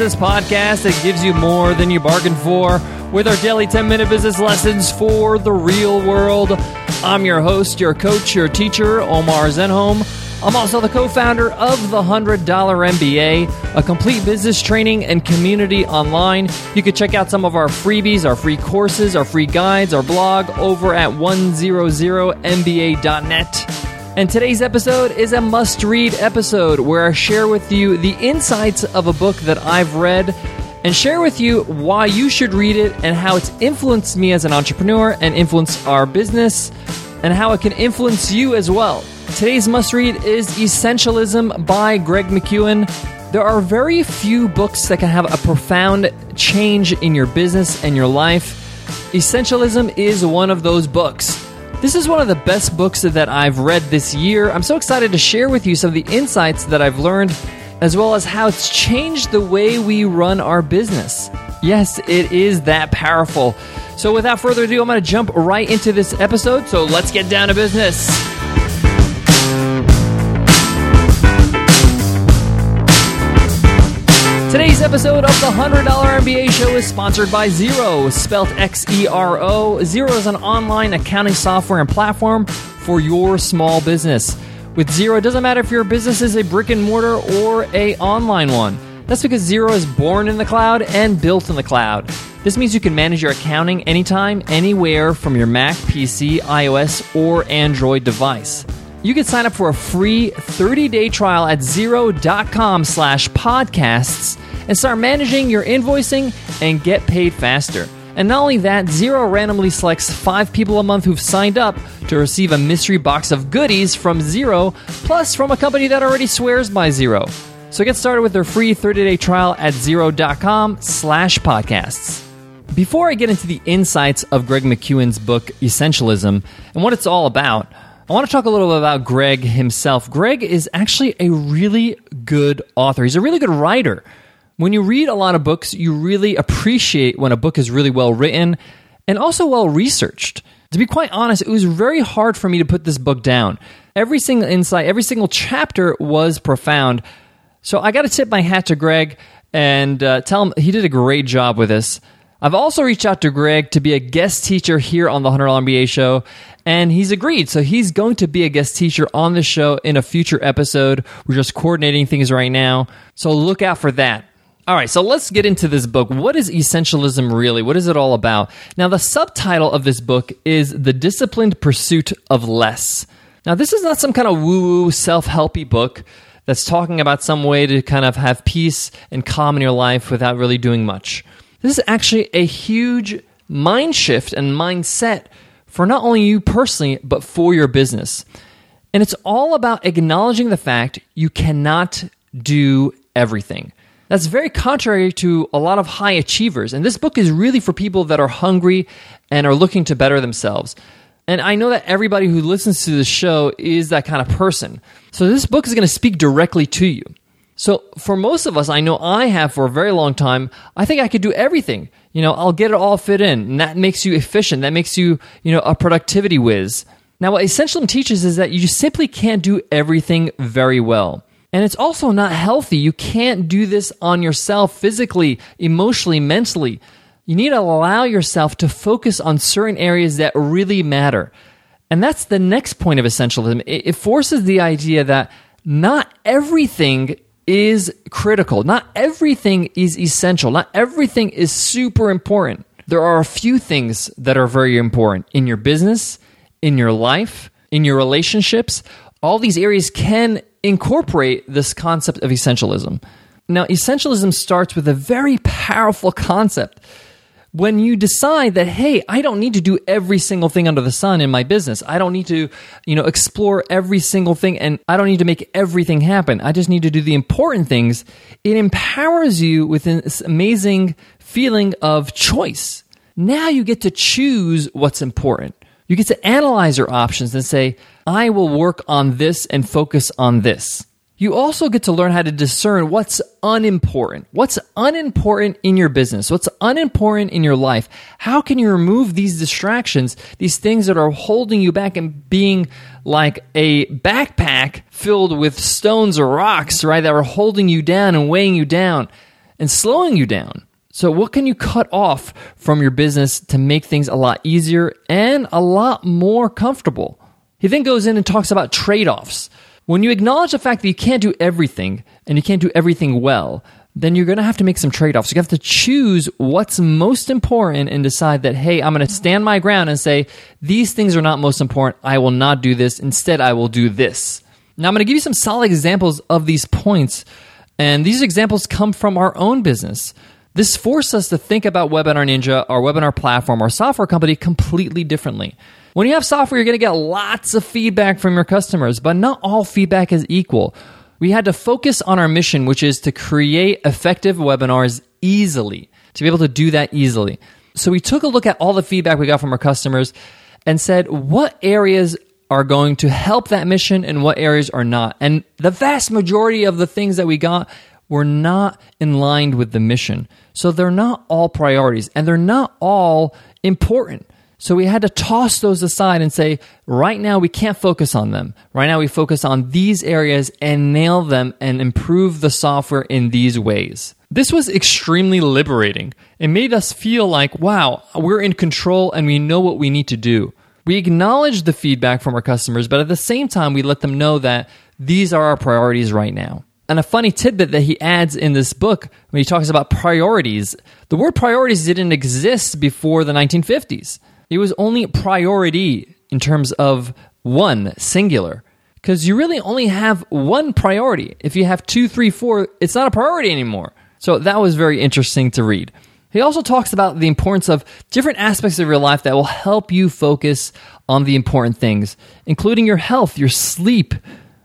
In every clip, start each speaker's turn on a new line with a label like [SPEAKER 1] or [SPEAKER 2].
[SPEAKER 1] business podcast that gives you more than you bargained for with our daily 10 minute business lessons for the real world. I'm your host, your coach, your teacher, Omar Zenhom. I'm also the co founder of the $100 MBA, a complete business training and community online. You can check out some of our freebies, our free courses, our free guides, our blog over at 100mba.net. And today's episode is a must read episode where I share with you the insights of a book that I've read and share with you why you should read it and how it's influenced me as an entrepreneur and influenced our business and how it can influence you as well. Today's must read is Essentialism by Greg McKeown. There are very few books that can have a profound change in your business and your life. Essentialism is one of those books. This is one of the best books that I've read this year. I'm so excited to share with you some of the insights that I've learned, as well as how it's changed the way we run our business. Yes, it is that powerful. So, without further ado, I'm going to jump right into this episode. So, let's get down to business. Mm. Today's episode of the $100 MBA show is sponsored by Xero, spelt X E R O. Xero is an online accounting software and platform for your small business. With Xero, it doesn't matter if your business is a brick and mortar or a online one. That's because Xero is born in the cloud and built in the cloud. This means you can manage your accounting anytime, anywhere from your Mac, PC, iOS, or Android device. You can sign up for a free 30-day trial at xero.com slash podcasts and start managing your invoicing and get paid faster. And not only that, Xero randomly selects five people a month who've signed up to receive a mystery box of goodies from Xero, plus from a company that already swears by Xero. So get started with their free 30-day trial at xero.com slash podcasts. Before I get into the insights of Greg McKeown's book, Essentialism, and what it's all about, I want to talk a little bit about Greg himself. Greg is actually a really good author. He's a really good writer. When you read a lot of books, you really appreciate when a book is really well written and also well researched. To be quite honest, it was very hard for me to put this book down. Every single insight, every single chapter was profound. So I got to tip my hat to Greg and uh, tell him he did a great job with this. I've also reached out to Greg to be a guest teacher here on the $100 MBA show, and he's agreed. So he's going to be a guest teacher on the show in a future episode. We're just coordinating things right now. So look out for that. All right, so let's get into this book. What is essentialism really? What is it all about? Now, the subtitle of this book is The Disciplined Pursuit of Less. Now, this is not some kind of woo woo, self helpy book that's talking about some way to kind of have peace and calm in your life without really doing much. This is actually a huge mind shift and mindset for not only you personally, but for your business. And it's all about acknowledging the fact you cannot do everything. That's very contrary to a lot of high achievers. And this book is really for people that are hungry and are looking to better themselves. And I know that everybody who listens to this show is that kind of person. So this book is going to speak directly to you. So for most of us, I know I have for a very long time, I think I could do everything. You know, I'll get it all fit in. And that makes you efficient. That makes you, you know, a productivity whiz. Now, what Essentialism teaches is that you simply can't do everything very well. And it's also not healthy. You can't do this on yourself physically, emotionally, mentally. You need to allow yourself to focus on certain areas that really matter. And that's the next point of essentialism. It, forces the idea that not everything is critical. Not everything is essential. Not everything is super important. There are a few things that are very important in your business, in your life, in your relationships. All these areas can incorporate this concept of essentialism. Now, essentialism starts with a very powerful concept when you decide that hey i don't need to do every single thing under the sun in my business. I don't need to you know explore every single thing and i don't need to make everything happen. I just need to do the important things. It empowers you with this amazing feeling of choice. Now you get to choose what's important. You get to analyze your options and say i will work on this and focus on this you also get to learn how to discern what's unimportant. What's unimportant in your business? What's unimportant in your life? How can you remove these distractions, these things that are holding you back and being like a backpack filled with stones or rocks, right, that are holding you down and weighing you down? and slowing you down. So, what can you cut off from your business to make things a lot easier and a lot more comfortable? He then goes in and talks about trade offs. When you acknowledge the fact that you can't do everything and you can't do everything well, then you're going to have to make some trade offs. You have to choose what's most important and decide that, hey, I'm going to stand my ground and say, these things are not most important. I will not do this. Instead, I will do this. Now, I'm going to give you some solid examples of these points. And these examples come from our own business. This forced us to think about Webinar Ninja, our webinar platform, our software company completely differently. When you have software, you're going to get lots of feedback from your customers, but not all feedback is equal we had to focus on our mission, which is to create effective webinars easily, to be able to do that easily. So we took a look at all the feedback we got from our customers and said, what areas are going to help that mission and what areas are not? And the vast majority of the things that we got were not in line with the mission. So they're not all priorities and they're not all important. So we had to toss those aside and say, right now we can't focus on them. Right now we focus on these areas and nail them and improve the software in these ways. This was extremely liberating. It made us feel like, wow, we're in control and we know what we need to do. We acknowledge the feedback from our customers, but at the same time, we let them know that these are our priorities right now. And a funny tidbit that he adds in this book when he talks about priorities the word priorities didn't exist before the 1950s. It was only priority in terms of one, singular. Because you really only have one priority. If you have two, three, four, it's not a priority anymore. So that was very interesting to read. He also talks about the importance of different aspects of your life that will help you focus on the important things, including your health, your sleep,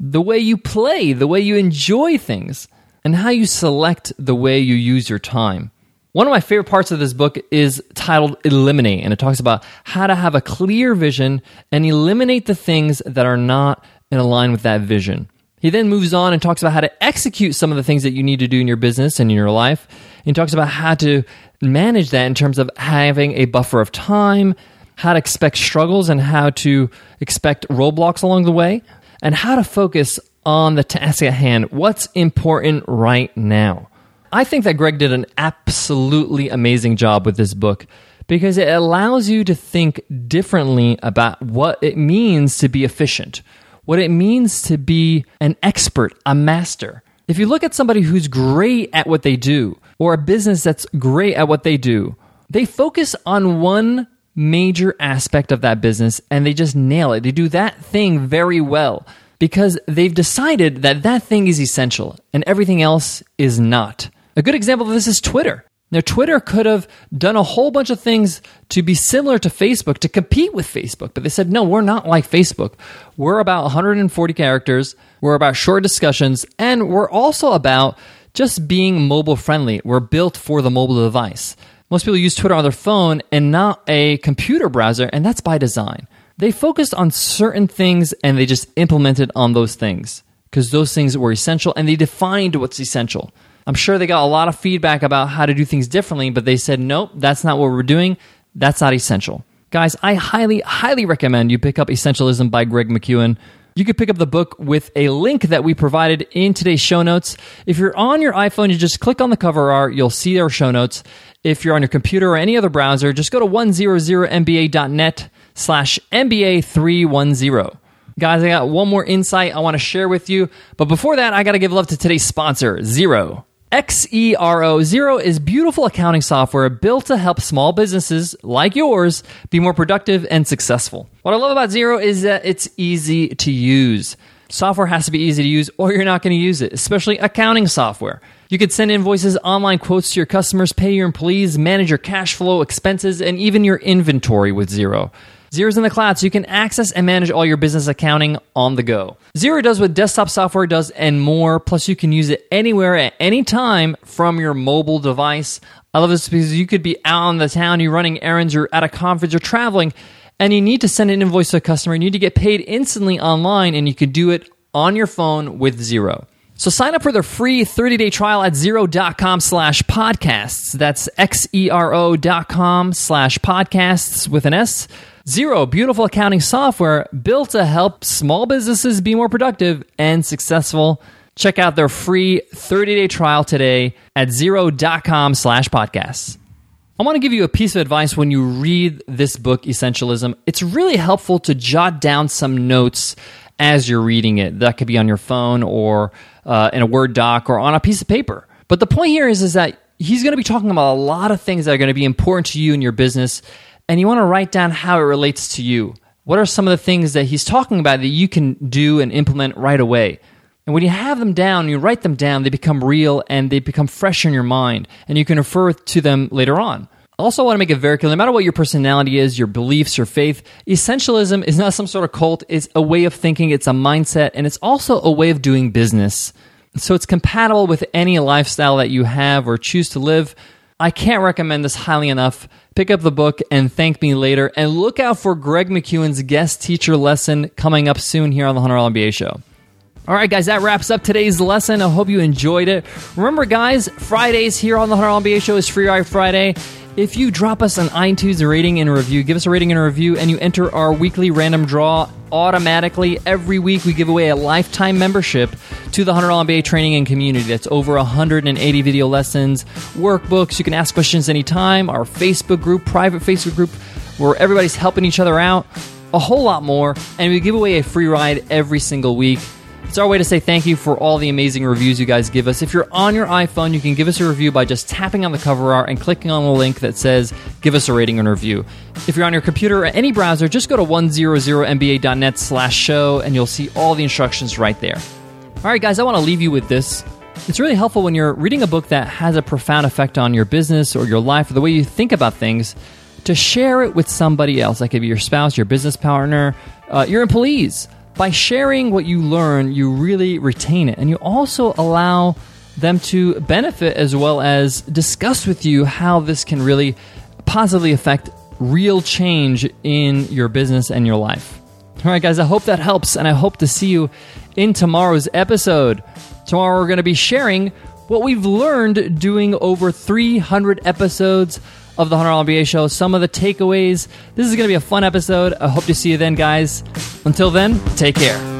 [SPEAKER 1] the way you play, the way you enjoy things, and how you select the way you use your time. One of my favorite parts of this book is titled Eliminate, and it talks about how to have a clear vision and eliminate the things that are not in line with that vision. He then moves on and talks about how to execute some of the things that you need to do in your business and in your life. He talks about how to manage that in terms of having a buffer of time, how to expect struggles and how to expect roadblocks along the way, and how to focus on the task at hand. What's important right now? I think that Greg did an absolutely amazing job with this book because it allows you to think differently about what it means to be efficient, what it means to be an expert, a master. If you look at somebody who's great at what they do, or a business that's great at what they do, they focus on one major aspect of that business and they just nail it. They do that thing very well because they've decided that that thing is essential and everything else is not. A good example of this is Twitter. Now, Twitter could have done a whole bunch of things to be similar to Facebook, to compete with Facebook, but they said, no, we're not like Facebook. We're about 140 characters, we're about short discussions, and we're also about just being mobile friendly. We're built for the mobile device. Most people use Twitter on their phone and not a computer browser, and that's by design. They focused on certain things and they just implemented on those things because those things were essential and they defined what's essential. I'm sure they got a lot of feedback about how to do things differently, but they said, nope, that's not what we're doing. That's not essential. Guys, I highly, highly recommend you pick up Essentialism by Greg McKeown. You could pick up the book with a link that we provided in today's show notes. If you're on your iPhone, you just click on the cover art, you'll see our show notes. If you're on your computer or any other browser, just go to 100mba.net slash MBA310. Guys, I got one more insight I want to share with you. But before that, I got to give love to today's sponsor, Xero. Xero Xero is beautiful accounting software built to help small businesses like yours be more productive and successful. What I love about Xero is that it's easy to use. Software has to be easy to use or you're not going to use it, especially accounting software. You can send invoices, online quotes to your customers, pay your employees, manage your cash flow, expenses, and even your inventory with Xero. Xero's in the cloud, so you can access and manage all your business accounting on the go. Xero does what desktop software does and more, plus you can use it anywhere at any time from your mobile device. I love this because you could be out on the town, you're running errands, you're at a conference, you're traveling, and you need to send an invoice to a customer. You need to get paid instantly online, and you can do it on your phone with Xero. So sign up for their free 30-day trial at xero.com slash podcasts. That's X-E-R-O dot com slash podcasts with an S. Xero, beautiful accounting software built to help small businesses be more productive and successful. Check out their free 30-day trial today at xero.com slash podcasts. I want to give you a piece of advice when you read this book, Essentialism. It's really helpful to jot down some notes as you're reading it. That could be on your phone or uh, in a Word doc or on a piece of paper. But the point here is, is that he's going to be talking about a lot of things that are going to be important to you in your business, and you want to write down how it relates to you. What are some of the things that he's talking about that you can do and implement right away? And when you have them down, you write them down, they become real and they become fresh in your mind, and you can refer to them later on. I also want to make it very clear no matter what your personality is, your beliefs, your faith, essentialism is not some sort of cult. It's a way of thinking, it's a mindset, and it's also a way of doing business. So it's compatible with any lifestyle that you have or choose to live. I can't recommend this highly enough. Pick up the book and thank me later. And look out for Greg McKeown's guest teacher lesson coming up soon here on the $100 MBA show. All right, guys, that wraps up today's lesson. I hope you enjoyed it. Remember, guys, Fridays here on the $100 MBA show is Free Ride Friday. If you drop us an iTunes rating and review, give us a rating and a review, and you enter our weekly random draw automatically, every week we give away a lifetime membership to the $100 MBA training and community. That's over 180 video lessons, workbooks. You can ask questions anytime. Our Facebook group, private Facebook group, where everybody's helping each other out, a whole lot more. And we give away a free ride every single week. It's our way to say thank you for all the amazing reviews you guys give us. If you're on your iPhone, you can give us a review by just tapping on the cover art and clicking on the link that says give us a rating and review. If you're on your computer or any browser, just go to 100mba.net slash show and you'll see all the instructions right there. All right, guys, I want to leave you with this. It's really helpful when you're reading a book that has a profound effect on your business or your life or the way you think about things to share it with somebody else. That could be your spouse, your business partner, uh, your employees by sharing what you learn, you really retain it. And you also allow them to benefit as well as discuss with you how this can really positively affect real change in your business and your life. All right, guys, I hope that helps, and I hope to see you in tomorrow's episode. Tomorrow, we're going to be sharing what we've learned doing over 300 episodes of the $100 MBA show, some of the takeaways. This is going to be a fun episode. I hope to see you then, guys. Until then, take care.